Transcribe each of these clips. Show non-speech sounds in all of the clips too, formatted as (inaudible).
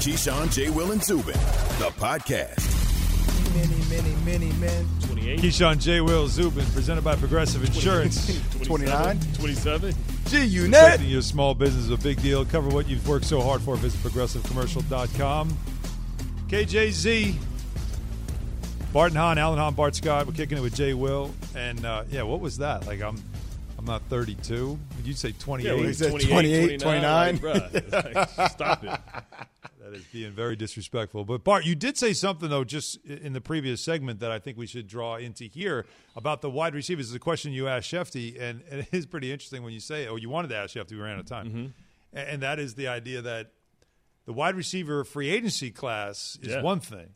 Keyshawn, J. Will, and Zubin, the podcast. Many, many, many men. 28, Keyshawn J. Will Zubin, presented by Progressive Insurance. (laughs) 29. 27. G Unit. Protecting your small business is a big deal. Cover what you've worked so hard for. Visit progressivecommercial.com. KJZ. Barton Hahn, Alan Hahn, Bart Scott. We're kicking it with Jay Will. And uh, yeah, what was that? Like, I'm I'm not 32. Did you say 28? Yeah, well, he said 28, 28, 29. Like, bruh, (laughs) like, stop it. That is being very disrespectful. But Bart, you did say something though, just in the previous segment that I think we should draw into here about the wide receivers. It's a question you asked Shefty, and, and it is pretty interesting when you say, "Oh, you wanted to ask Shefty, we ran out of time," Mm-hmm. and, and that is the idea that the wide receiver free agency class is Yeah. one thing,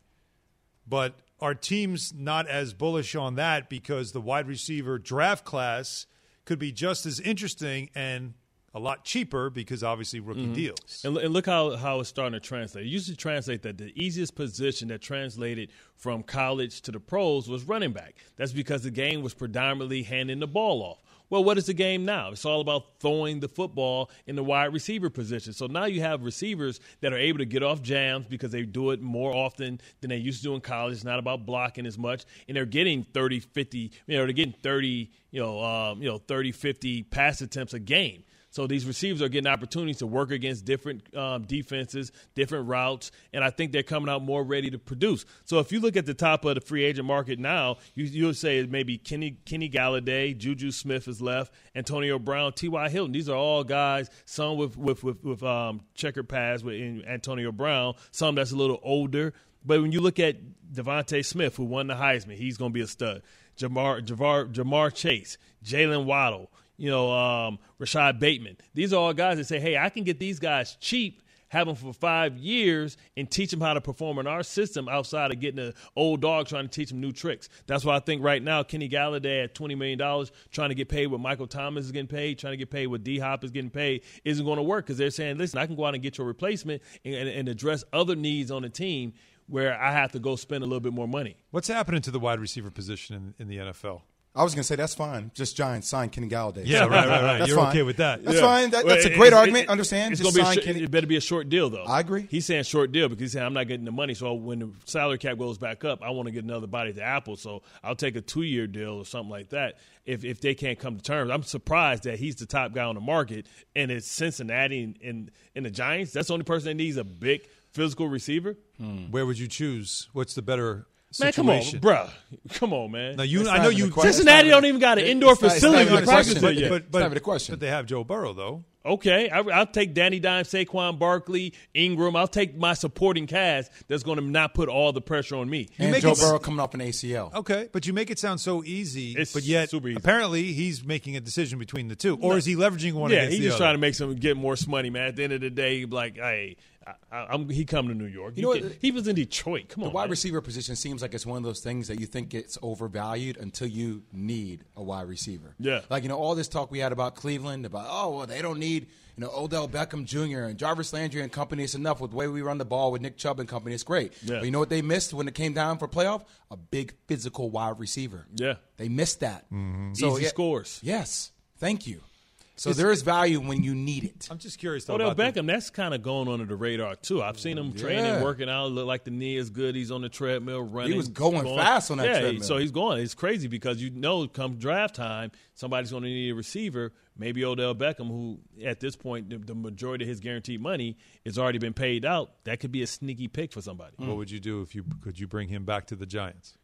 but are teams not as bullish on that because the wide receiver draft class could be just as interesting and a lot cheaper because obviously rookie Mm-hmm. deals. And, and look how, how it's starting to translate. It used to translate that the easiest position that translated from college to the pros was running back. That's because the game was predominantly handing the ball off. Well, what is the game now? It's all about throwing the football in the wide receiver position. So now you have receivers that are able to get off jams because they do it more often than they used to do in college. It's not about blocking as much. And they're getting 30, 50, you know, they're getting 30, you know, um, you know, 30, 50 pass attempts a game. So these receivers are getting opportunities to work against different um, defenses, different routes, and I think they're coming out more ready to produce. So if you look at the top of the free agent market now, you you would say maybe Kenny Kenny Golladay, Juju Smith is left, Antonio Brown, T.Y. Hilton. These are all guys, some with with with, with um, checkered paths with Antonio Brown, some that's a little older. But when you look at DeVonta Smith, who won the Heisman, he's going to be a stud. Jamar Jamar, Ja'Marr Chase, Jaylen Waddle you know, um, Rashod Bateman. These are all guys that say, hey, I can get these guys cheap, have them for five years, and teach them how to perform in our system outside of getting an old dog trying to teach them new tricks. That's why I think right now Kenny Golladay at $20 million trying to get paid what Michael Thomas is getting paid, trying to get paid what D Hop is getting paid, isn't going to work because they're saying, listen, I can go out and get your replacement and, and, and address other needs on the team where I have to go spend a little bit more money. What's happening to the wide receiver position in, in the NFL? I was going to say that's fine. Just Giants sign Kenny Golladay. Yeah, So, right, right, right. That's You're fine. okay with that. That's Yeah. fine. That, Well, that's a great it's- argument. it- Understand? It's Just gonna be sign short- Kenny. It better be a short deal, though. I agree. He's saying short deal because he's saying I'm not getting the money. So when the salary cap goes back up, I want to get another bite at the apple. So I'll take a two year deal or something like that. If if they can't come to terms, I'm surprised that he's the top guy on the market, and it's Cincinnati and, and, and the Giants. That's the only person that needs a big physical receiver. Hmm. Where would you choose? What's the better Man, come on, situation? bruh. Come on, man. Now you, I know you. Cincinnati don't even got an even- indoor it's facility not to practice question. at yet. but, but, not even a question. But they have Joe Burrow though. Okay, I, I'll take Danny Dimes, Saquon Barkley, Ingram. I'll take my supporting cast that's going to not put all the pressure on me. and make Joe it- Burrow coming off an ACL. Okay, but you make it sound so easy. It's but yet, super easy. apparently, he's making a decision between the two, or is he leveraging one? Yeah, against he's just other? trying to make some get more money, man. At the end of the day, he'd be like, hey, I, he come to New York. You know what? can- he was in Detroit. Come The on, the wide man. receiver position seems like it's one of those things that you think gets overvalued until you need a wide receiver. Yeah. Like, you know, all this talk we had about Cleveland, about, oh, well, they don't need, you know, Odell Beckham Jr. and Jarvis Landry and company. It's enough with the way we run the ball with Nick Chubb and company. It's great. Yeah. But you know what they missed when it came down for playoff? A big physical wide receiver. Yeah. They missed that. Mm-hmm. Easy yeah- scores. Yes. Thank you. So there is value when you need it. I'm just curious though. Odell about the- Beckham, that's kind of going under the radar too. I've seen him training, working out. Look like the knee is good. He's on the treadmill running. He was going fast on that yeah, treadmill. So he's going. It's crazy because you know, come draft time, somebody's going to need a receiver. Maybe Odell Beckham, who at this point the, the majority of his guaranteed money has already been paid out. That could be a sneaky pick for somebody. what would you do if you could you bring him back to the Giants?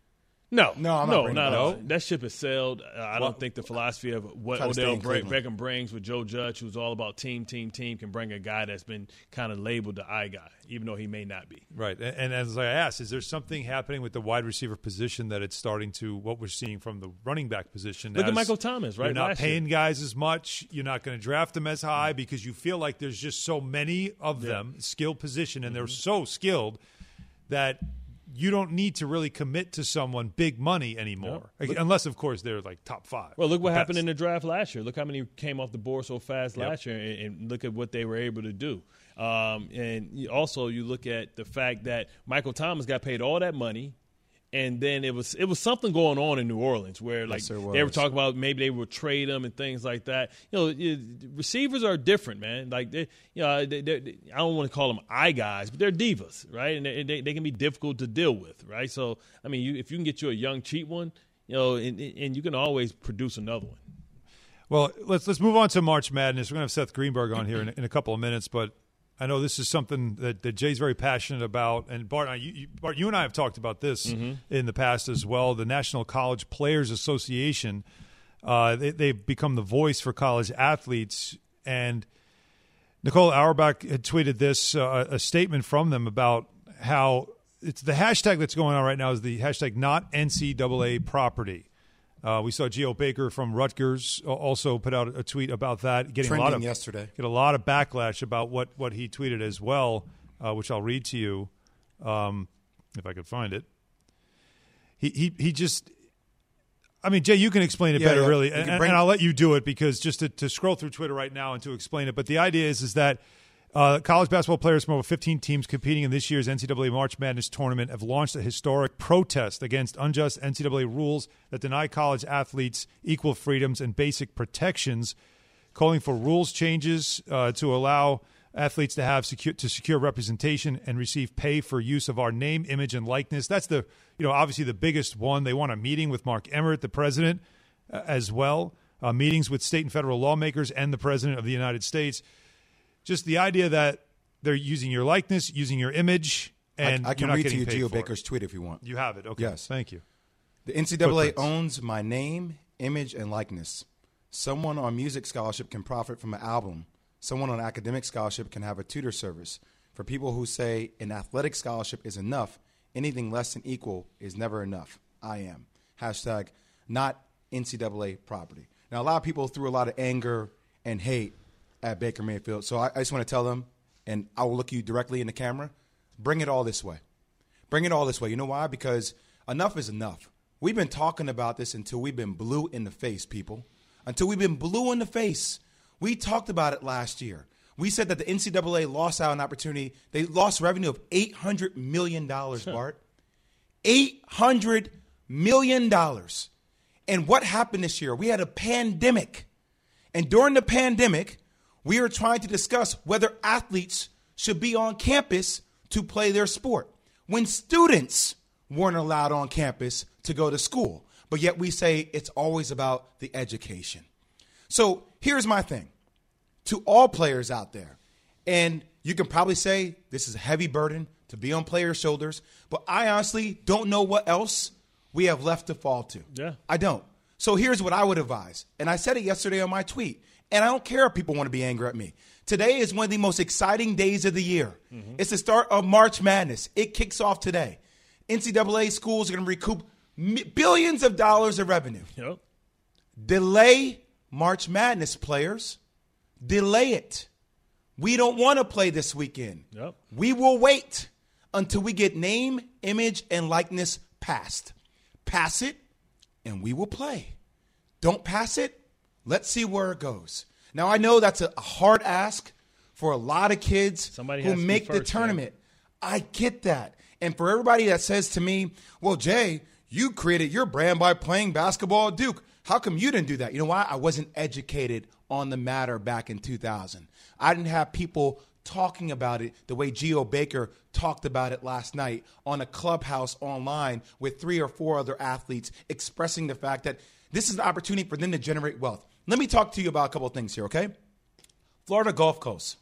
No, No, I'm not no, not him at That ship has sailed. Uh, I don't think the philosophy of what Try to stay Odell Cleveland. Beckham brings with Joe Judge, who's all about team, team, team, can bring a guy that's been kind of labeled the eye guy, even though he may not be. Right, and, and as I asked, is there something happening with the wide receiver position that it's starting to what we're seeing from the running back position? Look at Michael Thomas, right, You're not last year. paying guys as much. You're not going to draft them as high because you feel like there's just so many of them skilled position, and they're Mm-hmm. so skilled that you don't need to really commit to someone big money anymore, unless of course they're like top five. Well, look what happened in the draft last year. Look how many came off the board so fast Yep. last year, and, and look at what they were able to do. Um, and also, you look at the fact that Michael Thomas got paid all that money, and then it was it was something going on in New Orleans where like Yes, they were talking about maybe they would trade them and things like that. You know, it- receivers are different, man. Like they, you know, they, they, I don't want to call them eye guys, but they're divas, right? And they, they, they can be difficult to deal with, right? So I mean, you, if you can get you a young cheap one, you know, and, and you can always produce another one. Well, let's let's move on to March Madness. We're going to have Seth Greenberg on here in, in a couple of minutes, but I know this is something that, that Jay's very passionate about. And Bart, I- you, you, Bart, you and I have talked about this in the past as well. The National College Players Association, uh, they, they've become the voice for college athletes. And Nicole Auerbach had tweeted this uh, a statement from them about how it's the hashtag that's going on right now is the hashtag not NCAA property. Uh, we saw Geo Baker from Rutgers uh, also put out a tweet about that, getting a lot of yesterday. get a lot of backlash about what what he tweeted as well, uh, which I'll read to you um, if I could find it. He he he just. I mean, Jay, you can explain it Yeah, better, yeah. really, and, bring- and I'll let you do it because just to, to scroll through Twitter right now and to explain it. But the idea is is that uh, college basketball players from over 15 teams competing in this year's NCAA March Madness tournament have launched a historic protest against unjust NCAA rules that deny college athletes equal freedoms and basic protections, calling for rules changes uh, to allow athletes to have secure to secure representation and receive pay for use of our name, image, and likeness. That's the you know obviously the biggest one. They want a meeting with Mark Emmert, the president, uh, as well. Uh, meetings with state and federal lawmakers and the president of the United States. Just the idea that they're using your likeness, using your image, and I, I can read to you Geo. Baker's tweet if you want. You have it. Okay. Yes. Thank you. The NCAA owns my name, image, and likeness. Someone on music scholarship can profit from an album. Someone on academic scholarship can have a tutor service. For people who say an athletic scholarship is enough, anything less than equal is never enough. I am. Hashtag not NCAA property. Now, a lot of people threw a lot of anger and hate at Baker Mayfield. So I, I just want to tell them, and I will look you directly in the camera, bring it all this way. Bring it all this way. You know why? Because enough is enough. We've been talking about this until we've been blue in the face, people. Until we've been blue in the face. We talked about it last year. We said that the NCAA lost out an opportunity. They lost revenue of $800 million, Bart. $800 million. And what happened this year? We had a pandemic. And during the pandemic, we are trying to discuss whether athletes should be on campus to play their sport when students weren't allowed on campus to go to school. But yet we say it's always about the education. So here's my thing to all players out there, and you can probably say this is a heavy burden to be on players' shoulders, but I honestly don't know what else we have left to fall to. Yeah. I don't. So here's what I would advise. And I said it yesterday on my tweet. And I don't care if people want to be angry at me. Today is one of the most exciting days of the year. Mm-hmm. It's the start of March Madness. It kicks off today. NCAA schools are going to recoup billions of dollars of revenue. Yep. Delay March Madness, players. Delay it. We don't want to play this weekend. Yep. We will wait until we get name, image, and likeness passed. Pass it, and we will play. Don't pass it. Let's see where it goes. Now I know that's a hard ask for a lot of kids Somebody who make the first, man. tournament. I get that. And for everybody that says to me, well, Jay, you created your brand by playing basketball at Duke. How come you didn't do that? You know why? I wasn't educated on the matter back in 2000. I didn't have people talking about it the way Geo Baker talked about it last night on a clubhouse online with three or four other athletes expressing the fact that this is an opportunity for them to generate wealth. Let me talk to you about a couple of things here, okay? Florida Gulf Coast,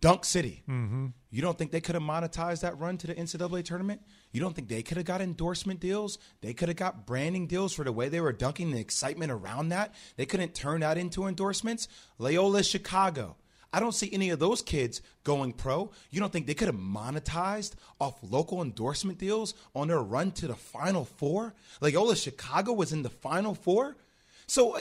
Dunk City. Mm-hmm. You don't think they could have monetized that run to the NCAA tournament? You don't think they could have got endorsement deals? They could have got branding deals for the way they were dunking the excitement around that? They couldn't turn that into endorsements? Loyola Chicago. I don't see any of those kids going pro. You don't think they could have monetized off local endorsement deals on their run to the Final Four? Loyola Chicago was in the Final Four? So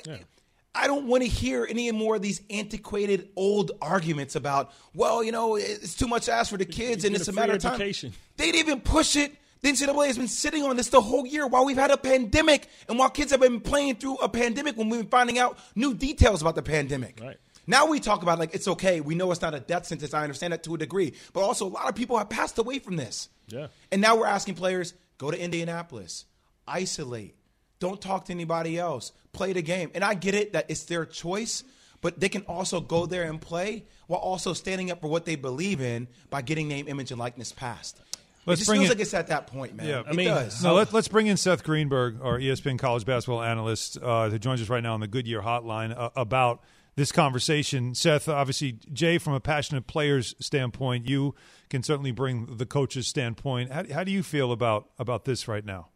I don't want to hear any more of these antiquated old arguments about, well, you know, it's too much to ask for the kids and it's a matter of time. They didn't even push it. The NCAA has been sitting on this the whole year while we've had a pandemic and while kids have been playing through a pandemic when we've been finding out new details about the pandemic. Right. Now we talk about like it's okay. We know it's not a death sentence. I understand that to a degree, but also a lot of people have passed away from this. Yeah. And now we're asking players go to Indianapolis, isolate. Don't talk to anybody else. Play the game. And I get it that it's their choice, but they can also go there and play while also standing up for what they believe in by getting name, image, and likeness passed. Let's it just feels in- like it's at that point, man. Yeah. it I mean, does. No, let, let's bring in Seth Greenberg, our ESPN college basketball analyst, uh, who joins us right now on the Goodyear Hotline uh, about this conversation. Seth, obviously, Jay, from a passionate player's standpoint, you can certainly bring the coach's standpoint. How, how do you feel about about this right now?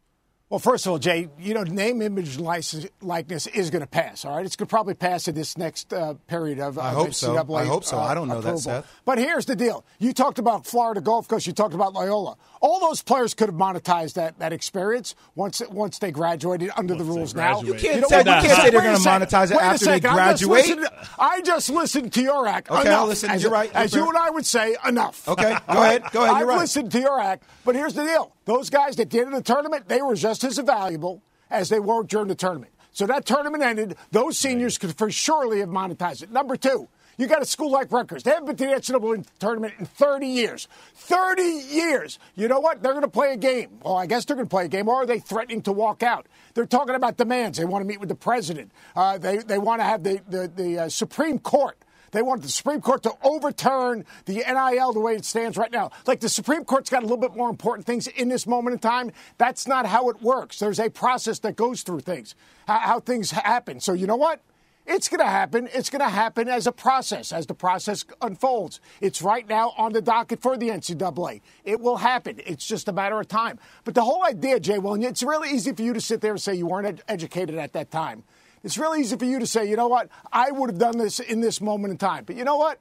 Well, first of all, Jay, you know, name, image, and license, likeness is going to pass. All right, it's going to probably pass in this next uh, period of. I hope so. NCAA, I hope so. uh, I don't know that, approval. Seth. But here's the deal: you talked about Florida Gulf Coast. You talked about Loyola. All those players could have monetized that, that experience once once they graduated under the Once they rules. Now. You can't know say- what? you can't say they're gonna monetize it after they second. I just graduate. listened- I just listened to your act. Okay, enough, I'll listen. As, You're right. You're as you and I would say, enough. Okay, (laughs) go ahead. Go ahead. I've You're right. listened to your act, but here's the deal: those guys at the end of the tournament, they were just as valuable as they were during the tournament. So that tournament ended. Those seniors could for surely have monetized it. Number two. You got a school like Rutgers. They haven't been to the NCAA tournament in 30 years. 30 years. You know what? They're going to play a game. Well, I guess they're going to play a game. Or are they threatening to walk out? They're talking about demands. They want to meet with the president. Uh, they, they want to have the, the, the uh, Supreme Court they want the Supreme Court to overturn the NIL the way it stands right now. Like the Supreme Court's got a little bit more important things in this moment in time. That's not how it works. There's a process that goes through things, how, things happen. So you know what? It's going to happen. It's going to happen as a process, as the process unfolds. It's right now on the docket for the NCAA. It will happen. It's just a matter of time. But the whole idea, Jay, well, it's really easy for you to sit there and say you weren't ed- educated at that time. It's really easy for you to say, you know what, I would have done this in this moment in time. But you know what?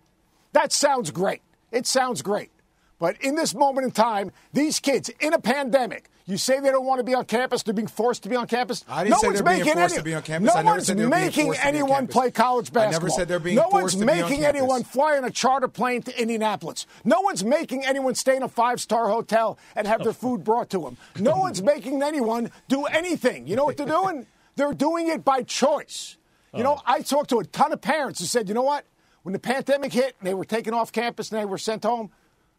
That sounds great. It sounds great. But in this moment in time, these kids in a pandemic, you say they don't want to be on campus, they're being forced to be on campus. I didn't no say they're being making forced any, to be on campus. No I never one's said they were being making forced to be on anyone play college basketball. I never said they're being no forced to be on campus. No one's making anyone fly on a charter plane to Indianapolis. No one's making anyone stay in a five star hotel and have their food brought to them. No one's making anyone do anything. You know what they're doing? They're doing it by choice. You know, oh. I talked to a ton of parents who said, you know what? When the pandemic hit and they were taken off campus and they were sent home,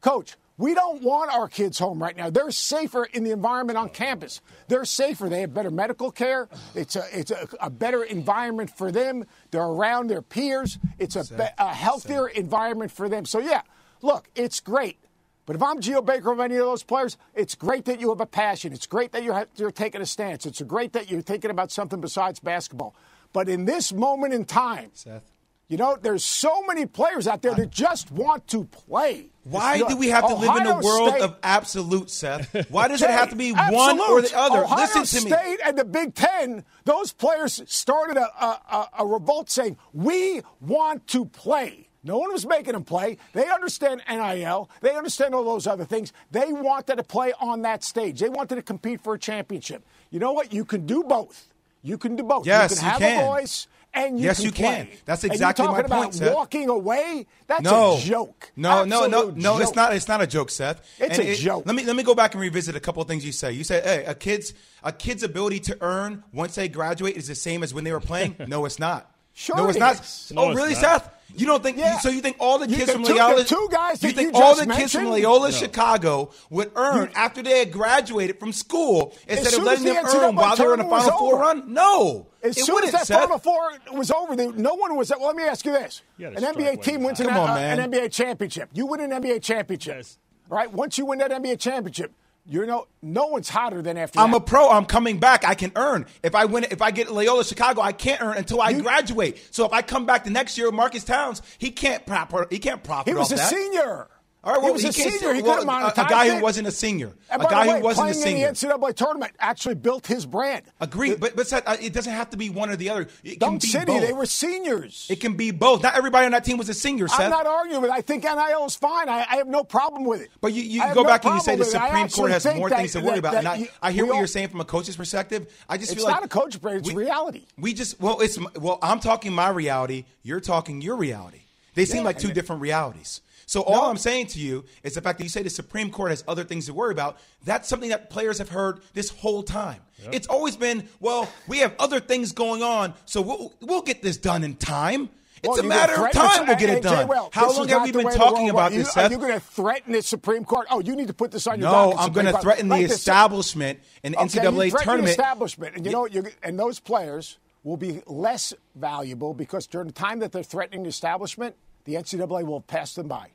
coach, we don't want our kids home right now. They're safer in the environment on campus. They're safer. They have better medical care. It's a, it's a, a better environment for them. They're around their peers. It's a, a healthier environment for them. So, yeah, look, it's great. But if I'm Geo Baker of any of those players, it's great that you have a passion. It's great that you're, you're taking a stance. It's great that you're thinking about something besides basketball. But in this moment in time, Seth. you know, there's so many players out there that just want to play. Why do we have to live in a world State- of absolute, Seth? (laughs) Why does it have to be one or the other? Ohio Listen to me. State and the Big Ten, those players started a, a, a revolt saying, We want to play. No one was making them play. They understand NIL. They understand all those other things. They wanted to play on that stage. They wanted to compete for a championship. You know what? You can do both. You can do both. Yes, you can you can. a voice and you Yes, can you can. play. That's And exactly my talking point, about Seth. walking away. That's no a joke. No, no, no, Absolute no. It's not. It's not a joke, Seth. It's And a joke. Let me let me go back and revisit a couple of things you say. You said, "Hey, a kid's a kid's ability to earn once they graduate is the same as when they were playing." (laughs) no, it's not. Sure no, it's not. No, oh, it's really, not. Seth? You don't think? Yeah. So you think all the kids from Loyola, two guys you think you all just the kids from? Loyola No. Chicago would earn after they had graduated from school instead of letting them the earn while they were in the Final Four over. run? No, As it soon as that Seth. Final Four was over, they, no one was. Well, let me ask you this: You An NBA team wins an, on, uh, an NBA championship. You win an NBA championship, Yes. right? Once you win that NBA championship, you know no one's hotter than after I'm that. a pro. I'm coming back. I can earn. If I win, if I get Loyola Chicago, I can't earn until I You- graduate. So if I come back the next year, Marques Townes, he can't profit. He can't profit. he was a that. senior. All right, well, he was a can't senior. He well, could have a, monetized a guy who wasn't a senior. And a guy way, who wasn't a senior. playing in the NCAA tournament actually built his brand. Agreed, but but uh, it doesn't have to be one or the other. It can Dunk be City, both. they were seniors. It can be both. Not everybody on that team was a senior, Seth. I'm not arguing with. I think NIL is fine. I, I have no problem with it. But you, you go no back and you say the with it. I Supreme Court has more that- things to worry that- about. that And I, you- I hear what all- you're saying from a coach's perspective. I just feel like not a coach brand, it's reality. We just well, it's well. I'm talking my reality. You're talking your reality. They seem like two different realities. So all No. I'm saying to you is the fact that you say the Supreme Court has other things to worry about. That's something that players have heard this whole time. It's always been, well, we have other things going on, so we'll we'll get this done in time. Well, it's a matter of time we'll get it done. Well, How long have we been talking about works. this, You- Seth? Are you going to threaten the Supreme Court? Oh, you need to put this on your No, docket, I'm going to threaten the Like establishment in the Okay, NCAA you threaten the tournament. establishment, and you know, you and those players will be less valuable because during the time that they're threatening the establishment, the NCAA will pass them by.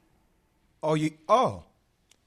Oh, you oh,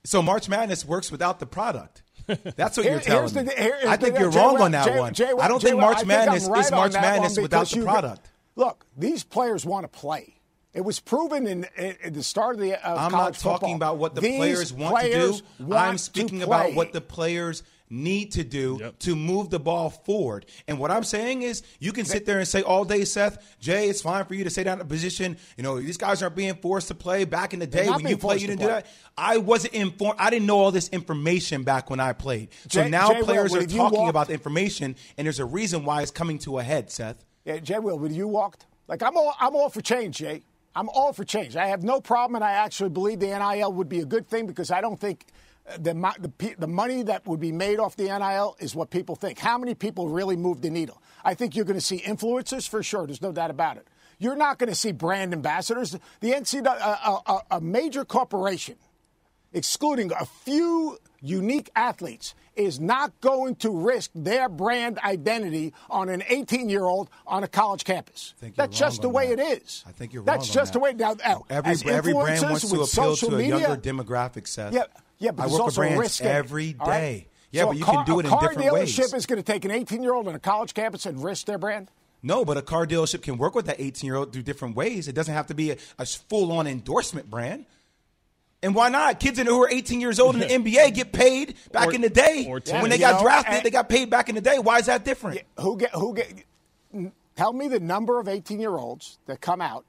so March Madness works without the product. (laughs) That's what you're telling the- me. I think Jay- you're Jay wrong on that Jay- one. Jay I don't think March think Madness right is March Madness without the product. Look, these players want to play. It was proven in, in, the start of the. Of I'm not talking football. about what the These players want players to do. want I'm speaking about what the players need to do Yep. to move the ball forward. And what I'm saying is, you can sit there and say all day, Seth, Jay, it's fine for you to stay down in a position. You know, these guys aren't being forced to play. Back in the day when you being played, you didn't do that. I wasn't informed. I didn't know all this information back when I played. So Jay- now Jay players would are talking walk- about the information, and there's a reason why it's coming to a head, Seth. Yeah, Jay Will, would you walked? Like I'm all I'm all for change, Jay. I'm all for change. I have no problem, and I actually believe the NIL would be a good thing because I don't think the the, the money that would be made off the NIL is what people think. How many people really move the needle? I think you're going to see influencers for sure. There's no doubt about it. You're not going to see brand ambassadors. The NCAA, a, a, uh, uh, uh, a major corporation excluding a few unique athletes, is not going to risk their brand identity on an 18 year old on a college campus. That's just the way that. it is. I think you're That's wrong on just the that. way. Now, Every, every brand wants to appeal to a media, younger demographic, Seth. Yeah, yeah, but I there's work also brands risk every all right? day. Yeah, So but you car, can do it in different ways. a car dealership is going to take an 18 year old on a college campus and risk their brand. No, but a car dealership can work with that 18 year old through different ways. It doesn't have to be a, a full on endorsement brand. And why not? Kids who are 18 years old in the (laughs) NBA get paid back Or- in the day. when they got know, drafted, they got paid back in the day. Why is that different? Who get who get? Tell me the number of 18 year olds that come out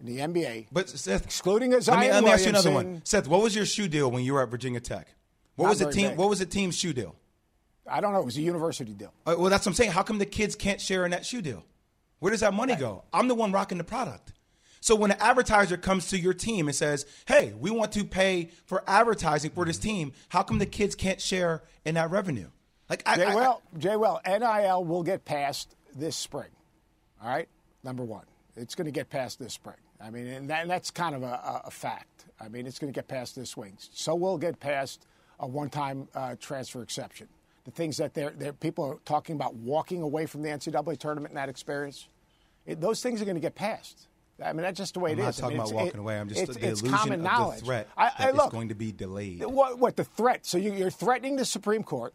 in the NBA. But Seth, Excluding let me, Zion let me ask you another one. Seth, what was your shoe deal when you were at Virginia Tech? What was the team? big. What was the team's shoe deal? I don't know. It was a university deal. Uh, well, that's what I'm saying. How come the kids can't share in that shoe deal? Where does that money go? I'm the one rocking the product. So when an advertiser comes to your team and says, "Hey, we want to pay for advertising for this team," how come the kids can't share in that revenue? Like, I, Jay I- Well, Jay Well, NIL will get passed this spring. All right, number one, it's going to get passed this spring. I mean, and, that, and that's kind of a, a, fact. I mean, it's going to get past this swing. So we'll get past a one-time uh, transfer exception. The things that they're, they're, people are talking about walking away from the NCAA tournament and that experience, it, those things are going to get passed. I mean, that's just the way I'm it not is. I talking mean, about walking it- away. I'm just it's, the it's illusion common of the threat I, I, it's look, going to be delayed. what, what the threat? So you, you're threatening the Supreme Court.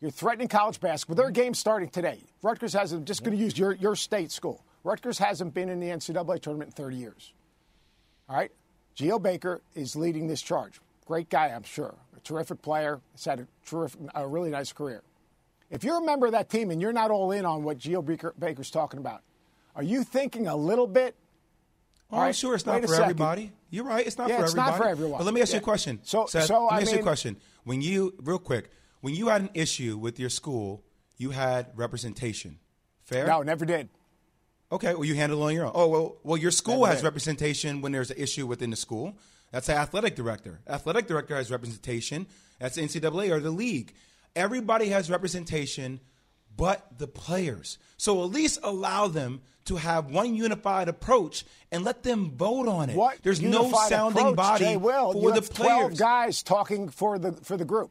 You're threatening college basketball. Their are games starting today. Rutgers hasn't. Just going to use your, your state school. Rutgers hasn't been in the NCAA tournament in 30 years. All right, Geo Baker is leading this charge. Great guy, I'm sure. A terrific player. He's had a terrific, a really nice career. If you're a member of that team and you're not all in on what Geo Baker, Baker's talking about, are you thinking a little bit? Oh, All I'm sure it's not for everybody. You're right. It's not Yeah, for it's not for everyone. But let me ask you a question. So- Seth, so, let me I ask you a question. When you, real quick, when you had an issue with your school, you had representation. Fair? No, never did. Okay, well, you handle it on your own. Oh, well, well your school has representation when there's an issue within the school. That's the athletic director. Athletic director has representation. That's the NCAA or the league. Everybody has representation but the players. So at least allow them to have one unified approach and let them vote on it. What? There's no sounding approach, body Jay Will, for you the have 12 players. guys talking for the for the group.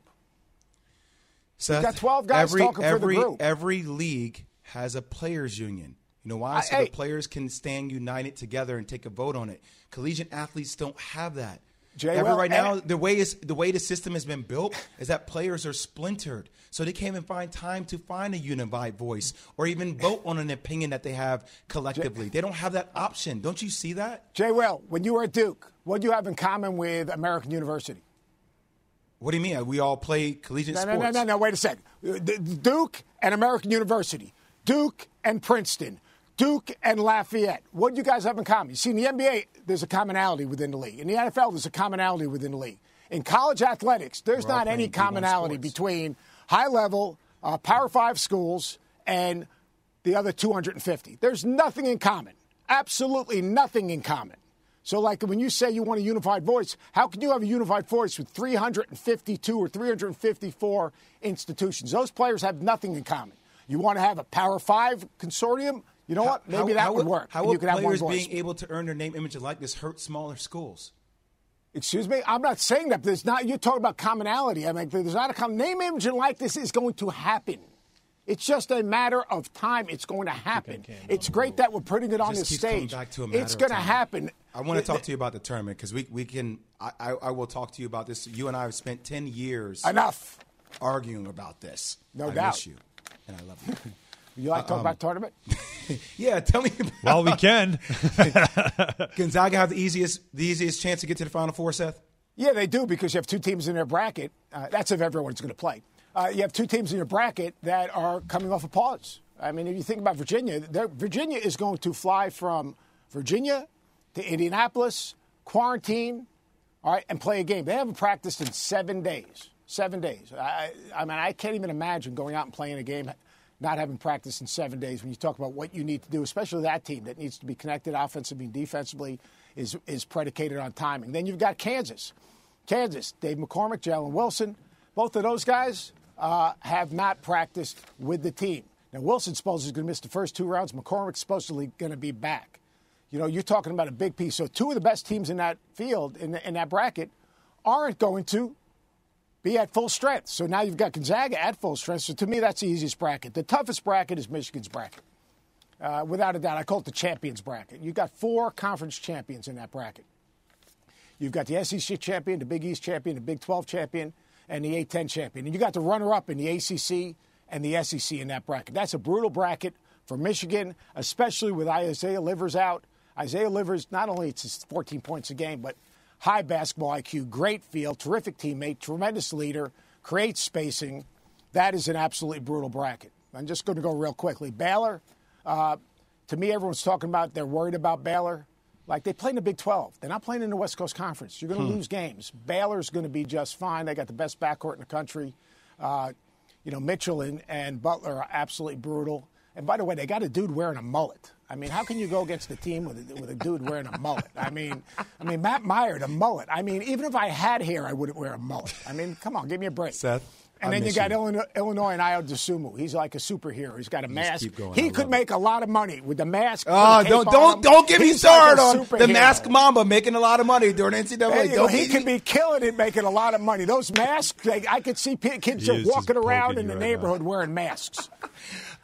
Seth, got 12 guys every, talking for the every, group. Every league has a players union. You know why? So the players can stand united together and take a vote on it. Collegiate athletes don't have that. Jay, well, right now, the way is the way the system has been built is that players are splintered, so they can't even find time to find a unified voice or even vote on an opinion that they have collectively. They don't have that option. Don't you see that? Jay Will, when you were at Duke, what do you have in common with American University? What do you mean? We all play collegiate No, no, sports. no, no, no. Wait a second. Uh, Duke and American University, Duke and Princeton, Duke and Lafayette. What do you guys have in common? You see, in the NBA, there's a commonality within the league. In the NFL, there's a commonality within the league. In college athletics, there's We're not any commonality between high level, uh, Power Five schools and the other 250. There's nothing in common. Absolutely nothing in common. So, like when you say you want a unified voice, how can you have a unified voice with 352 or 354 institutions? Those players have nothing in common. You want to have a Power Five consortium? You know what? Maybe that would work. How would you could have one players being able to earn their name, image, and likeness hurt smaller schools? Excuse me? I'm not saying that. There's not. You're talking about commonality. I mean, there's not a common name, image, and likeness is going to happen. It's just a matter of time. It's going to happen. It's great that we're putting it on this stage. back to a matter it's going to happen. I want to talk to you about the tournament because we, we can. I, I, I will talk to you about this. You and I have spent 10 years Enough. arguing about this. No I doubt. miss you, and I love you. (laughs) You like Uh, talking um, about tournament? (laughs) yeah, tell me. About, Well, we can. (laughs) Gonzaga have the easiest the easiest chance to get to the Final Four, Seth. Yeah, they do because you have two teams in their bracket. Uh, that's if everyone's going to play. Uh, you have two teams in your bracket that are coming off a pause. I mean, if you think about Virginia, Virginia is going to fly from Virginia to Indianapolis, quarantine, all right, and play a game. They haven't practiced in seven days. Seven days. I, I mean, I can't even imagine going out and playing a game, not having practiced in seven days. When you talk about what you need to do, especially that team that needs to be connected offensively and defensively, is is predicated on timing. Then you've got Kansas. Kansas, Dave McCormack, Jalen Wilson, both of those guys uh, have not practiced with the team. Now, Wilson's supposedly going to miss the first two rounds. McCormack's supposedly going to be back. You know, you're talking about a big piece. So, two of the best teams in that field, in, in that bracket, aren't going to be at full strength. So now you've got Gonzaga at full strength. So to me, that's the easiest bracket. The toughest bracket is Michigan's bracket. Uh, without a doubt, I call it the champions bracket. You've got four conference champions in that bracket. You've got the SEC champion, the Big East champion, the Big 12 champion, and the A10 champion. And you got the runner up in the ACC and the SEC in that bracket. That's a brutal bracket for Michigan, especially with Isaiah Livers out. Isaiah Livers, not only it's his 14 points a game, but high basketball IQ, great feel, terrific teammate, tremendous leader, creates spacing. That is an absolutely brutal bracket. I'm just going to go real quickly. Baylor, uh, to me, everyone's talking about they're worried about Baylor. Like they play in the Big 12. They're not playing in the West Coast Conference. You're going to lose games. Baylor's going to be just fine. They got the best backcourt in the country. Uh, you know, Mitchell and, and Butler are absolutely brutal. And by the way, they got a dude wearing a mullet. I mean, how can you go against the team with a, with a dude wearing a mullet? I mean, I mean Matt Meyer, the mullet. I mean, even if I had hair, I wouldn't wear a mullet. I mean, come on, give me a break. Seth, And I then you got you. Illinois, and Ayo Dosunmu. He's like a superhero. He's got a mask. going. I He love could it. make a lot of money with the mask. Oh, the don't don't don't get me started like on the. Mask Mamba making a lot of money during NCAA. There you go. Don't He could be killing it, making a lot of money. Those masks, they, I could see kids walking around in the right neighborhood wearing masks. (laughs)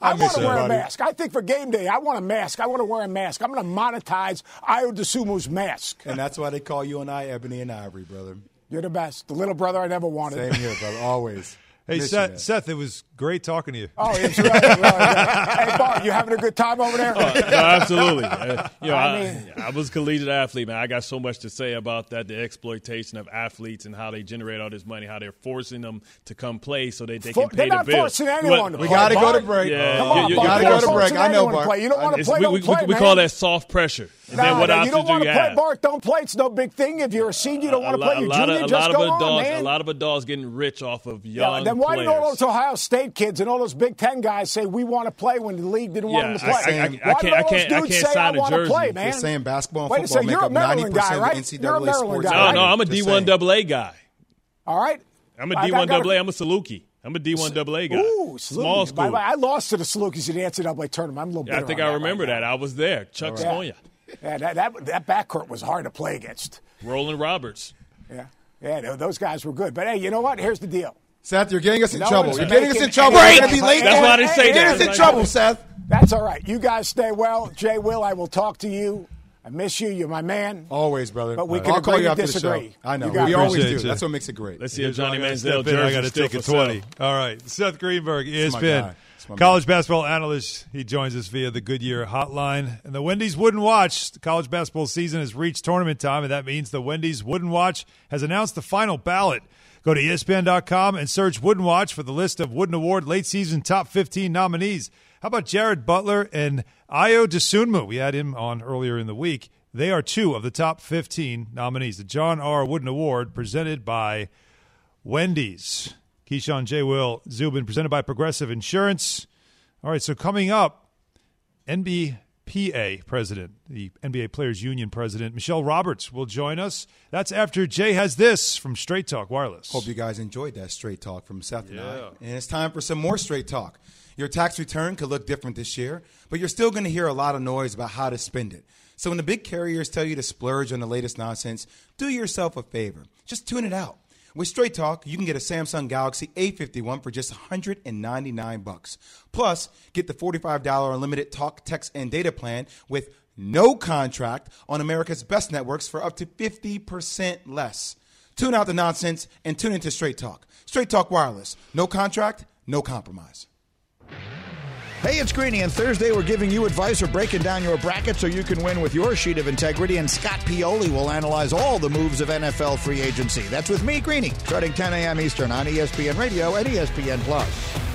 I, miss want to wear a mask. I think for game day, I want a mask. I want to wear a mask. I'm going to monetize Ayo Dosunmu's mask. And that's why they call you and I Ebony and Ivory, brother. You're the best. The little brother I never wanted. Same here, brother. Always. Hey, Miss you. Seth, Seth, it was great talking to you. Oh, it's really, really good. Hey, Bart, you having a good time over there? (laughs) no, absolutely. (laughs) Uh, you know, I I, mean- I was a collegiate athlete, man. I got so much to say about that, the exploitation of athletes and how they generate all this money, how they're forcing them to come play so that they For- can pay they're the not forcing anyone Well, We got to go to break. Yeah, Come on, you- you- Bart. gotta go to break. I know, Bart. play. You don't want to play, we, don't we, play, we man. call that soft pressure. And then Nah, what nah, options you don't do want to play. Bart. Don't play. It's no big thing. If you're a senior, you don't want to play. lot, You're a junior, just go of on, man. a lot of adults getting rich off of Yeah, young then why players. did all those Ohio State kids and all those Big Ten guys say we want to play when the league didn't want them to play? I- I- I- I Why did can't- all I those can't- I dudes can't say sign a want to play, man? They're saying basketball and Wait football make up 90% guy, of? NCAA You're a Maryland sports. guy, No, right? no, I'm a Just D1 saying. double A guy. All right. I'm a I- I D1 gotta- double A. I'm a Saluki. I'm a D1 double A guy. Ooh, Small Salukis. By the school. way, I lost to the Salukis in the NCAA tournament. I'm a little Yeah, I think on I remember that. I was there. Chuck Yeah. Sconia, Yeah, that, that, that backcourt was hard to play against. Roland Roberts. Yeah. Yeah, those guys were good. But hey, you know what? Here's the deal. Seth, you're getting us in No trouble. You're getting us in trouble. any- We're going to be late. That's why I didn't say You're getting us in trouble, Seth. That's all right. You guys stay well. Jay Will, I will talk to you. I miss you. You're my man. Always, brother. But we I'll can call you after disagree. the show. I know. You We always do. you. That's what makes it great. Let's see if Johnny I gotta Manziel step in. I got to still take a for 20. All right. Seth Greenberg, my ESPN, guy. It's my college basketball analyst. He joins us via the Goodyear hotline. And the Wendy's Wooden Watch, the college basketball season has reached tournament time, and that means the Wendy's Wooden Watch has announced the final ballot. Go to ESPN.com and search Wooden Watch for the list of Wooden Award late season top 15 nominees. How about Jared Butler and Ayo Dosunmu? We had him on earlier in the week. They are two of the top 15 nominees. The John R. Wooden Award presented by Wendy's. Keyshawn J. Will Zubin presented by Progressive Insurance. All right, so coming up, NB, PA president, the NBA Players Union president. Michele Roberts will join us. That's after Jay has this from Straight Talk Wireless. Hope you guys enjoyed that straight talk from Seth and I. And it's time for some more straight talk. Your tax return could look different this year, but you're still going to hear a lot of noise about how to spend it. So when the big carriers tell you to splurge on the latest nonsense, do yourself a favor. Just tune it out. With Straight Talk, you can get a Samsung Galaxy A51 for just 199 bucks. Plus, get the $45 unlimited talk, text, and data plan with no contract on America's best networks for up to 50% less. Tune out the nonsense and tune into Straight Talk. Straight Talk Wireless. No contract, no compromise. Hey, it's Greeny, and Thursday we're giving you advice or breaking down your bracket so you can win with your sheet of integrity. And Scott Pioli will analyze all the moves of NFL free agency. That's with me, Greeny, starting 10 a.m. Eastern on ESPN Radio and ESPN Plus.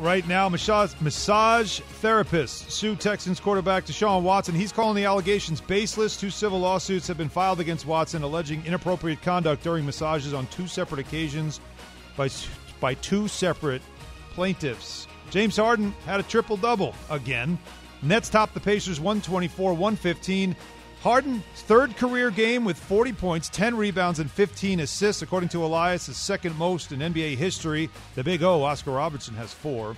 right now. Massage, massage therapist Sue Texans quarterback Deshaun Watson. He's calling the allegations baseless. Two civil lawsuits have been filed against Watson alleging inappropriate conduct during massages on two separate occasions by, by two separate plaintiffs. James Harden had a triple double again. Nets topped the Pacers 124 115. Harden's third career game with 40 points, 10 rebounds, and 15 assists, according to Elias, his second most in NBA history. The Big O, Oscar Robertson, has four.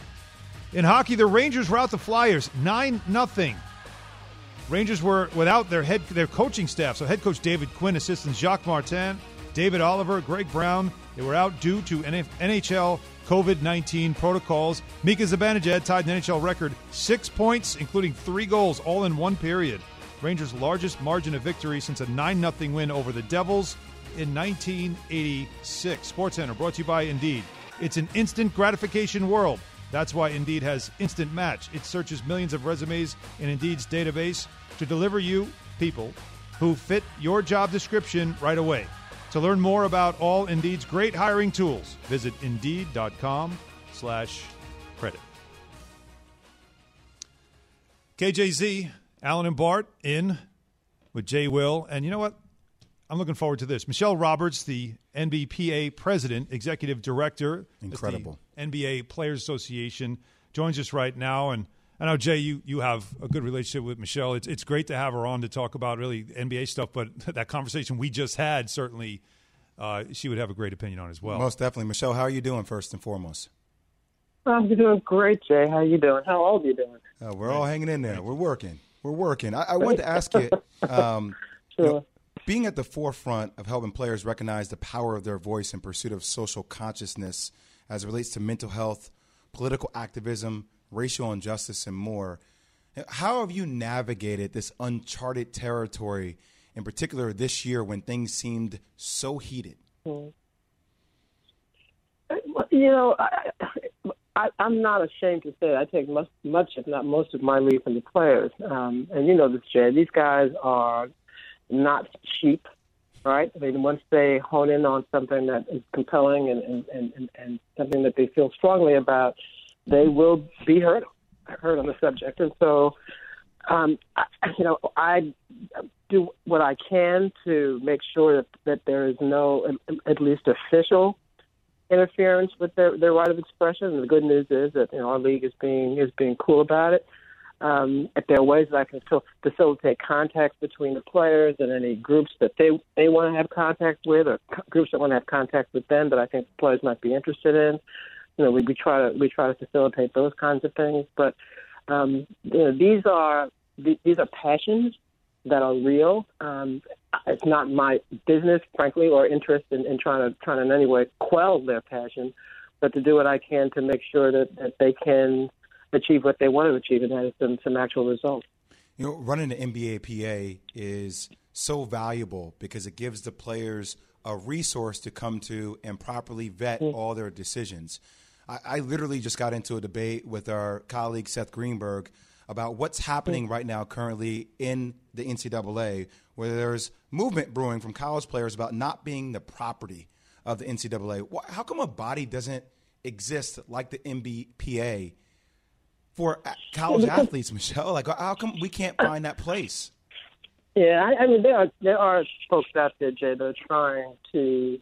In hockey, the Rangers rout the Flyers 9 0. Rangers were without their head their coaching staff. So head coach David Quinn, assistants Jacques Martin, David Oliver, Greg Brown. They were out due to NHL COVID 19 protocols. Mika Zibanejad tied an NHL record six points, including three goals, all in one period. Rangers' largest margin of victory since a 9 0 win over the Devils in 1986. SportsCenter brought to you by Indeed. It's an instant gratification world. That's why Indeed has Instant Match. It searches millions of resumes in Indeed's database to deliver you people who fit your job description right away. To learn more about all Indeed's great hiring tools, visit Indeed.com slash credit. KJZ, Alan and Bart in with Jay Will. And you know what? I'm looking forward to this. Michele Roberts, the NBPA president, executive director, Incredible. the NBA Players Association, joins us right now. And I know Jay, you you have a good relationship with Michele. It's it's great to have her on to talk about really NBA stuff. But (laughs) that conversation we just had certainly, uh, she would have a great opinion on as well. Most definitely. Michele, how are you doing, first and foremost? I'm doing great, Jay. How are you doing? How old are you doing? Uh, we're all hanging in there. We're working. We're working. I, I wanted to ask you, um, (laughs) you know, being at the forefront of helping players recognize the power of their voice in pursuit of social consciousness as it relates to mental health, political activism, racial injustice, and more. How have you navigated this uncharted territory, in particular this year when things seemed so heated? You know, I, I, I'm not ashamed to say I take much, much, if not most, of my lead from the players. Um, and you know this, Jay. These guys are not cheap, right? I mean, once they hone in on something that is compelling and and, and, and, something that they feel strongly about, they will be heard heard on the subject. And so, um, I, you know, I do what I can to make sure that, that there is no, at least official interference with their, their right of expression. And the good news is that you know our league is being is being cool about it. um, if there are ways that I can still facilitate contact between the players and any groups that they they want to have contact with, or co- groups that want to have contact with them that I think the players might be interested in, you know, we, we try to we try to facilitate those kinds of things. But um, you know, these are these are passions that are real. Um, it's not my business, frankly, or interest in, in trying to trying in any way quell their passion, but to do what I can to make sure that, that they can achieve what they want to achieve and have some, some actual results. You know, running the NBA PA is so valuable because it gives the players a resource to come to and properly vet mm. all their decisions. I, I, literally just got into a debate with our colleague Seth Greenberg about what's happening right now currently in the NCAA, where there's movement brewing from college players about not being the property of the NCAA. How come a body doesn't exist like the NBPA for college athletes, Michele? Like, how come we can't find that place? Yeah, I, I mean, there are there are folks out there, Jay, that are trying to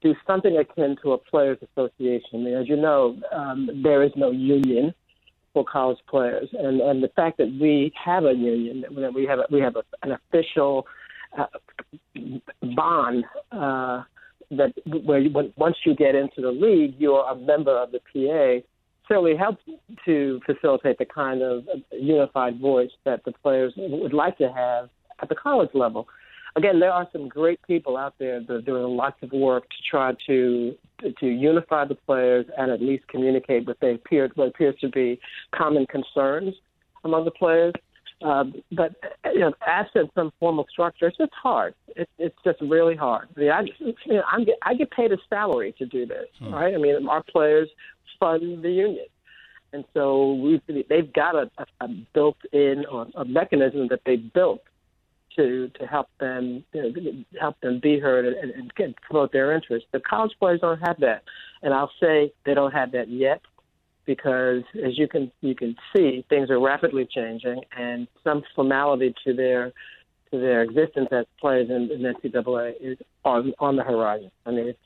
do something akin to a players' association. I mean, as you know, um, there is no union for college players, and and the fact that we have a union, that we have a, we have a, an official uh, bond uh, that where you, once you get into the league, you're a member of the PA certainly helps to facilitate the kind of unified voice that the players would like to have at the college level. Again, there are some great people out there that are doing lots of work to try to to unify the players and at least communicate what they appear what appears to be common concerns among the players. Um, but you know, absent some formal structure, it's just hard. It's it's just really hard. I mean, I you know, I'm get, I get paid a salary to do this, hmm. right? I mean, our players fund the union. And so we've, they've got a, a built-in or a mechanism that they built to to help them you know, help them be heard and, and, and promote their interests. The college players don't have that, and I'll say they don't have that yet because, as you can you can see, things are rapidly changing, and some formality to their to their existence as players in, in NCAA is on on the horizon. I mean, it's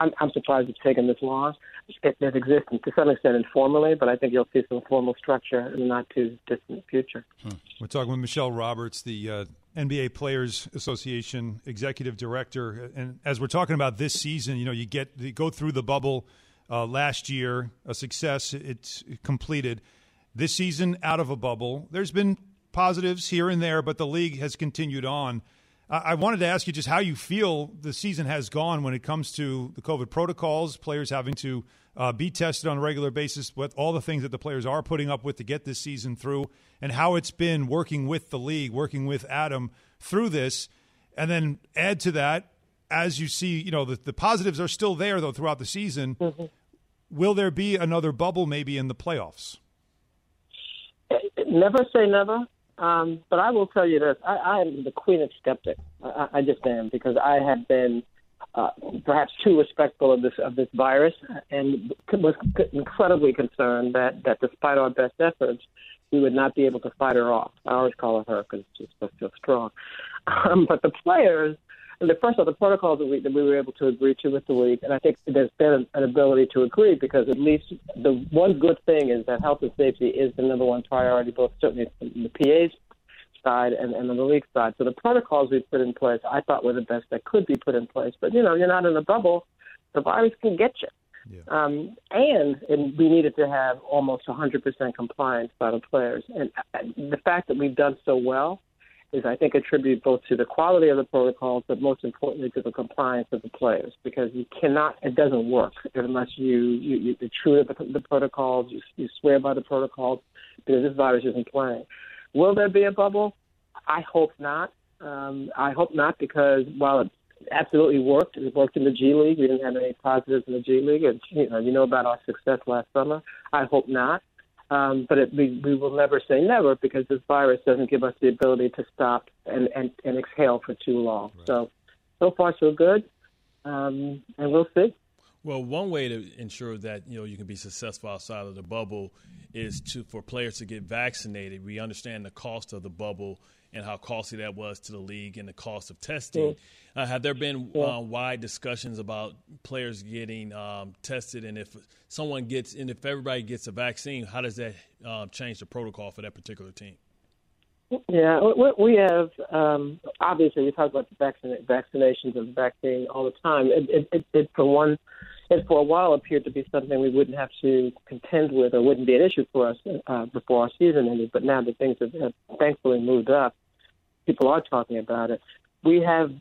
I'm, surprised it's taken this long. It, it exists to some extent informally, but I think you'll see some formal structure in the not too distant future. Huh. We're talking with Michele Roberts, the uh, NBA Players Association executive director, and as we're talking about this season, you know, you get you go through the bubble uh, last year, a success. It's completed. This season, out of a bubble, there's been positives here and there, but the league has continued on. I wanted to ask you just how you feel the season has gone when it comes to the COVID protocols, players having to uh, be tested on a regular basis, with all the things that the players are putting up with to get this season through, and how it's been working with the league, working with Adam through this. And then add to that, as you see, you know, the, the positives are still there, though, throughout the season. Mm-hmm. Will there be another bubble maybe in the playoffs? Never say never. Um, but I will tell you this: I, I am the queen of skeptics. I, I just am because I have been uh, perhaps too respectful of this of this virus, and was incredibly concerned that that despite our best efforts, we would not be able to fight her off. I always call her her because she's supposed so strong. (laughs) Um, but the players the first of the protocols that we, that we were able to agree to with the league, and I think there's been an, ability to agree because at least the one good thing is that health and safety is the number one priority, both certainly from the PA's side and, and on the league side. So the protocols we put in place, I thought were the best that could be put in place. But you know, you're not in a bubble; the virus can get you. Yeah. Um, and, and we needed to have almost 100% compliance by the players. And uh, the fact that we've done so well is I think attribute both to the quality of the protocols, but most importantly to the compliance of the players, because you cannot, it doesn't work unless you you, you you're true to the, the protocols, you, you swear by the protocols, because this virus isn't playing. Will there be a bubble? I hope not. Um, I hope not because while it absolutely worked, it worked in the G League. We didn't have any positives in the G League, and you know you know about our success last summer. I hope not. Um, but it, we, we will never say never because this virus doesn't give us the ability to stop and, and, and exhale for too long. Right. So, so far so good, um, and we'll see. Well, one way to ensure that you know you can be successful outside of the bubble is to for players to get vaccinated. We understand the cost of the bubble and how costly that was to the league and the cost of testing. Uh, have there been uh, wide discussions about players getting um, tested, and if someone gets, and if everybody gets a vaccine, how does that um, change the protocol for that particular team? Yeah, we have um, obviously we talk about the vaccine, vaccinations and vaccine all the time. It, it, it, it for one, it for a while appeared to be something we wouldn't have to contend with or wouldn't be an issue for us uh, before our season ended. But now that things have, have thankfully moved up, people are talking about it. We have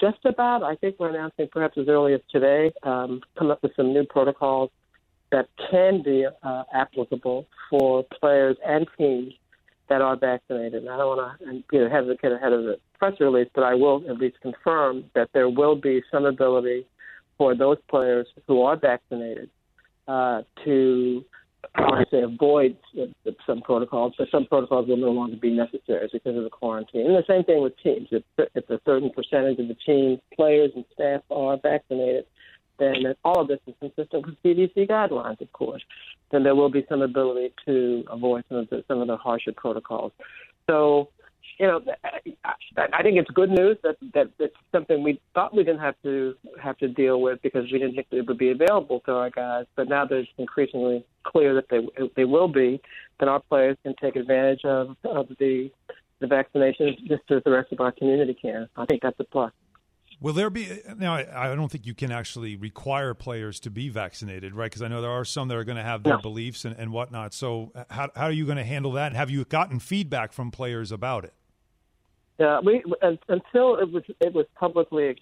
just about, I think we're announcing perhaps as early as today, um, come up with some new protocols that can be uh, applicable for players and teams that are vaccinated. And I don't want to you know, have get ahead of the press release, but I will at least confirm that there will be some ability for those players who are vaccinated uh, to, I say, avoid some protocols, but some protocols will no longer be necessary because of the quarantine. And the same thing with teams. If, if a certain percentage of the team, players and staff are vaccinated, then all of this is consistent with CDC guidelines, of course, then there will be some ability to avoid some of the, some of the harsher protocols. So, you know, I think it's good news that that it's something we thought we didn't have to have to deal with because we didn't think it would be available to our guys. But now that it's increasingly clear that they they will be, then our players can take advantage of of the the vaccinations just as the rest of our community can. I think that's a plus. Will there be now? I, don't think you can actually require players to be vaccinated, right? Because I know there are some that are going to have their beliefs and, and whatnot. So, uh, how, how are you going to handle that? And have you gotten feedback from players about it? Yeah, we until it was it was publicly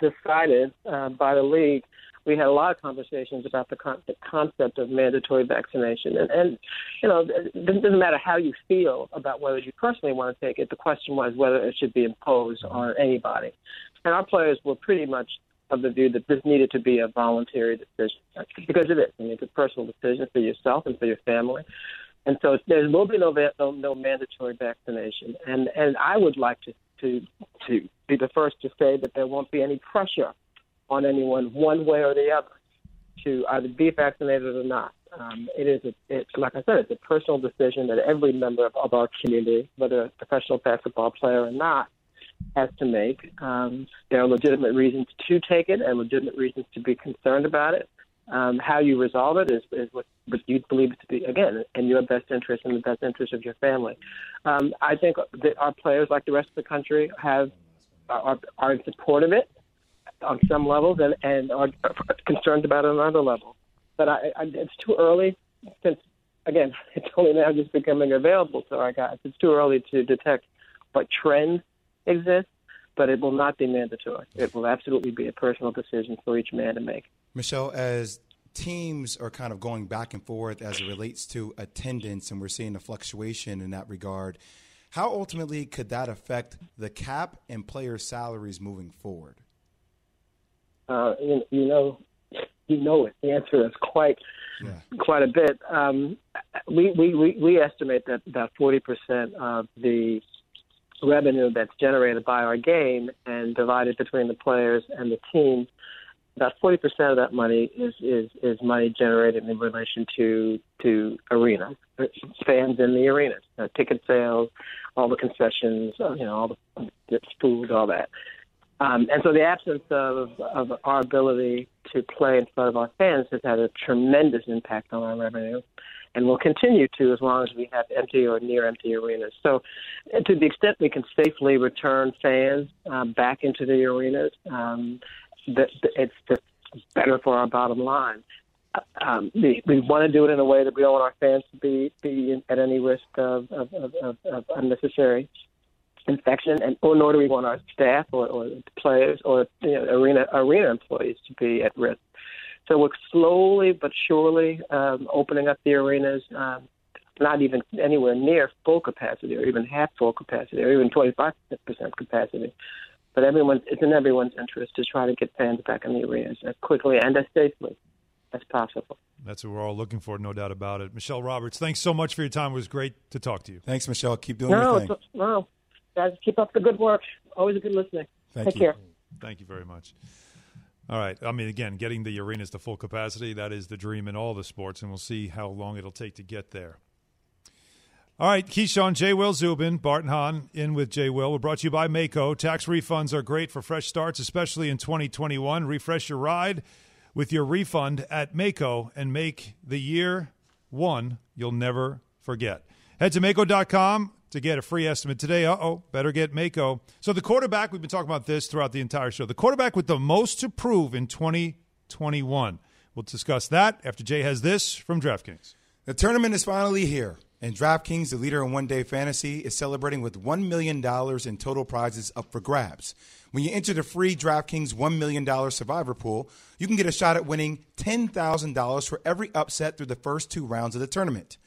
decided uh, by the league, we had a lot of conversations about the, con- the concept of mandatory vaccination. And, and you know, it doesn't matter how you feel about whether you personally want to take it. The question was whether it should be imposed on anybody. And our players were pretty much of the view that this needed to be a voluntary decision because it is. I mean, it's a personal decision for yourself and for your family. And so there will be no, no, no mandatory vaccination. And and I would like to, to to be the first to say that there won't be any pressure on anyone one way or the other to either be vaccinated or not. Um, it is, a, it, like I said, it's a personal decision that every member of, of our community, whether a professional basketball player or not, has to make. Um, there are legitimate reasons to take it and legitimate reasons to be concerned about it. Um, how you resolve it is, is what, what you believe to be, again, in your best interest and the best interest of your family. Um, I think that our players, like the rest of the country, have are, are in support of it on some levels and, and are concerned about it on other levels. But I, I, it's too early since, again, (laughs) it's only now just becoming available to our guys. It's too early to detect what trends exist, but it will not be mandatory. It will absolutely be a personal decision for each man to make. Michele, as teams are kind of going back and forth as it relates to attendance, and we're seeing a fluctuation in that regard. How ultimately could that affect the cap and player salaries moving forward? Uh, you, you, know, you know it. The answer is quite, yeah. quite a bit. Um, we, we, we, we estimate that about forty percent of the revenue that's generated by our game and divided between the players and the team, about 40% of that money is, is, is money generated in relation to to arenas, fans in the arenas, uh, ticket sales, all the concessions, uh, you know, all the food, all that. Um, and so the absence of, of our ability to play in front of our fans has had a tremendous impact on our revenue and will continue to as long as we have empty or near empty arenas. So, to the extent we can safely return fans um, back into the arenas, um, that it's just better for our bottom line. Um, we, we want to do it in a way that we don't want our fans to be, be at any risk of, of, of, of unnecessary infection, and or nor do we want our staff or, or players or you know, arena arena employees to be at risk. So we're slowly but surely um, opening up the arenas, um, not even anywhere near full capacity or even half full capacity or even 25% capacity. But everyone, it's in everyone's interest to try to get fans back in the arenas as quickly and as safely as possible. That's what we're all looking for, no doubt about it. Michele Roberts, thanks so much for your time. It was great to talk to you. Thanks, Michele. Keep doing no, your thing. No, guys, keep up the good work. Always a good listening. Thank Take you. care. Thank you very much. All right. I mean, again, getting the arenas to full capacity, that is the dream in all the sports, and we'll see how long it'll take to get there. All right, Keyshawn, J. Will Zubin, Barton Hahn in with J. Will. We're brought to you by Maaco. Tax refunds are great for fresh starts, especially in 2021. Refresh your ride with your refund at Maaco and make the year one you'll never forget. Head to Maaco.com to get a free estimate today. Uh oh, better get Maaco. So, the quarterback, we've been talking about this throughout the entire show, the quarterback with the most to prove in 2021. We'll discuss that after Jay has this from DraftKings. The tournament is finally here, and DraftKings, the leader in one day fantasy, is celebrating with $1 million in total prizes up for grabs. When you enter the free DraftKings $1 million survivor pool, you can get a shot at winning $10,000 for every upset through the first two rounds of the tournament.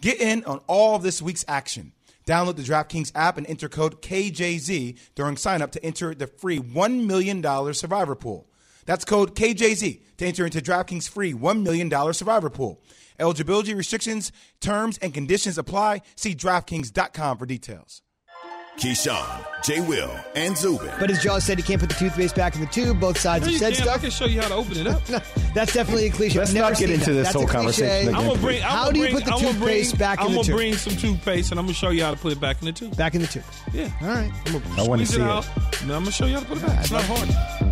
Get in on all of this week's action. Download the DraftKings app and enter code KJZ during signup to enter the free $1 million survivor pool. That's code KJZ to enter into DraftKings free $1 million survivor pool. Eligibility restrictions, terms, and conditions apply. See DraftKings.com for details. Keyshawn, J. Will, and Zubin. But as Jaws said, he can't put the toothpaste back in the tube. Both sides No, have said can't. I can show you how to open it up. (laughs) No, that's definitely a cliche. Let's never not get into that. this That's whole conversation again. I'm gonna bring. I'm How gonna do you bring, put the I'm toothpaste bring, back in the tube? I'm gonna bring some toothpaste and I'm gonna show you how to put it back in the tube. Back in the tube. Yeah. All right. I'm gonna I wanna see it it. out. Now I'm gonna show you how to put it back. It's not hard.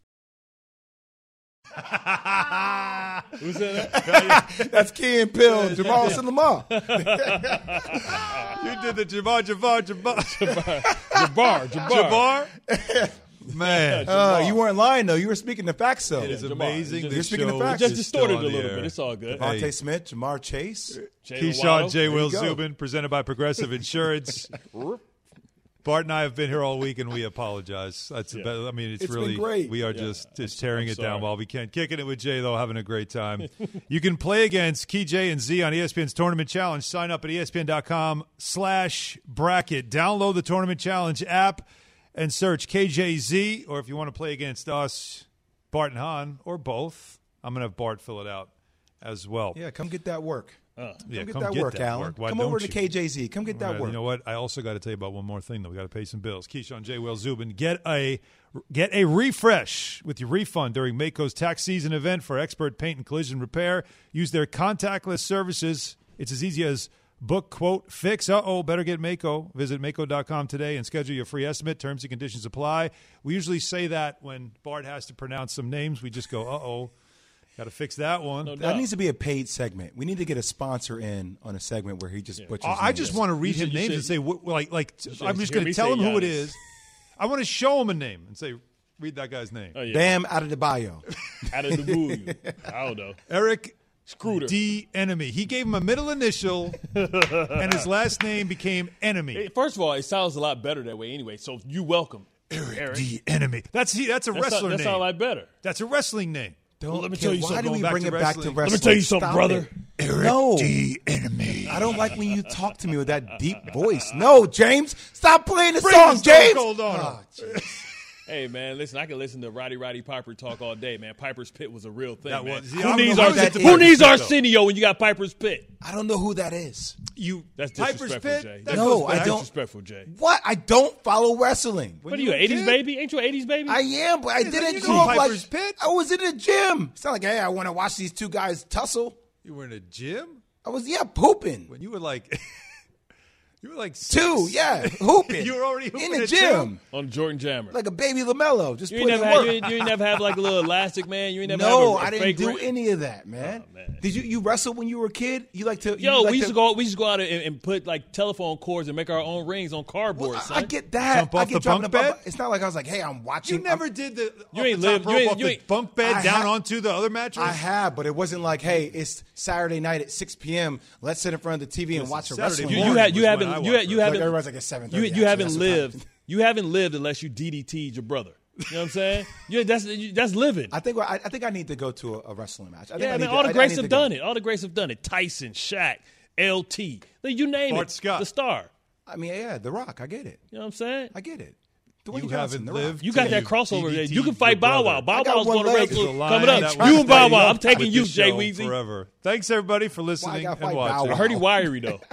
Who said that? (laughs) That's Key and Peele, Jamal Lamar. (laughs) You did the Jabbar, Jabbar, Jabbar. Jabbar, Jabbar. Jabbar? Man. Uh, you weren't lying though. You were speaking the facts though. it is Jabbar. amazing. You're speaking the facts. Just distorted a little air. bit. It's all good. DeVonta Hey. Smith, Ja'Marr Chase. Jaylen Keyshawn Waddle. J. Will go. Zubin, presented by Progressive Insurance. (laughs) Bart and I have been here all week, and we apologize. That's the best. I mean, it's, It's been really great. we are just just tearing I'm it down while we can. Kicking it with Jay though, having a great time. (laughs) you can play against Key J and Z on ESPN's Tournament Challenge. Sign up at ESPN.com/slash bracket. Download the Tournament Challenge app and search KJZ. Or if you want to play against us, Bart and Han, or both, I'm gonna have Bart fill it out as well. Yeah, come get that work. Yeah, come get come that get work, that Alan. work. Why come over don't to? KJZ. Come get that Right, work. You know what? I also got to tell you about one more thing, though. We got to pay some bills. Keyshawn J. Will Zubin, get a get a refresh with your refund during Maaco's tax season event for expert paint and collision repair. Use their contactless services. It's as easy as book, quote, fix. Uh oh, better get Maaco. Visit Maaco.com today and schedule your free estimate. Terms and conditions apply. We usually say that when Bart has to pronounce some names. We just go, uh oh, got to fix that one. No that needs to be a paid segment. We need to get a sponsor in on a segment where he just butchers. I I just want to read You him should- names should- and say, what, like, like I'm just going to tell him who it is. I want to show him a name and say, read that guy's name. Oh, yeah. Bam out of the bio. (laughs) Out of the blue. (laughs) I don't know. Eric Screwed. D. Enemy. He gave him a middle initial, (laughs) and his last name became Enemy. Hey, First of all, it sounds a lot better that way anyway. So you welcome. Eric. D. Enemy. That's he. That's a That sound- wrestler that name. sound like better. That's a wrestling name. Don't let me kill- tell you Why something, do we bring it back to wrestling. wrestling? Let me tell you something, Stop brother. it. Eric no. D. Enemy. I don't like when you talk to me with that deep (laughs) voice. No, James, stop playing the Bring song, James. Cold on ah, him. Jeez. Hey man, listen, I can listen to Roddy Roddy Piper talk all day, man. Piper's Pit was a real thing, That man. was- see, I who don't needs, know Ar- who that who is. needs Though. Arsenio when you got Piper's Pit? I don't know who that is. You That's Piper's disrespectful, Pit? Jay. That No, goes I back- don't- Disrespectful, Jay. What? I don't follow wrestling. What are you an 80s kid? baby? Ain't you an 80s baby? I am, but I Yeah, didn't you grow know up Piper's like Pit. I was in the gym. It's not like, hey, I want to watch these two guys tussle. You were in a gym I was, yeah, pooping. when you were like, (laughs) you were like Two, yeah, hooping. (laughs) You were already in the at gym, On Jordan Jammer. like a baby LaMelo. Just you ain't never in had, you ain't, you ain't never have like a little elastic man. You ain't never no, have a, a I didn't fake do ring? any of that, man. Oh, man. Did you you wrestle when you were a kid? You like to? Yo, like we used to go. We used to go out and, and put like telephone cords and make our own rings on cardboard. Well, son. I, I get that. Jump I off get the dropping bunk up- bed? It's not like I was like, hey, I'm watching. You never I'm- did the You ain't the top lived- you ain't- off you ain't- bunk bed I down ha- onto the other mattress. I have, but it wasn't like, hey, it's Saturday night at 6 p.m. Let's sit in front of the TV and watch a Saturday wrestling. you, you, had, you haven't. I You, watched you Like, haven't. everybody's like at 7:30, You, you haven't lived. You haven't lived unless you DDT'd your brother. You know what I'm saying? (laughs) Yeah, that's that's living. I think I, I think I need to go to a, a wrestling match. I think yeah, I man. need to- All the I- I greats have to go. done it. All the greats have done it. Tyson, Shaq, LT. You name Bart it. Scott. The star. I mean, yeah, The Rock. I get it. You know what I'm saying? I get it. Dwayne You Johnson, haven't lived. You got that crossover. there. DDT'd You can fight Bow. Wow. Bow Wow's going to leg. wrestle There's coming up. You and Bow Wow. I'm taking you, Jay show Weezy. Forever. Thanks everybody for listening gotta and watching. I heard he wiry though. (laughs)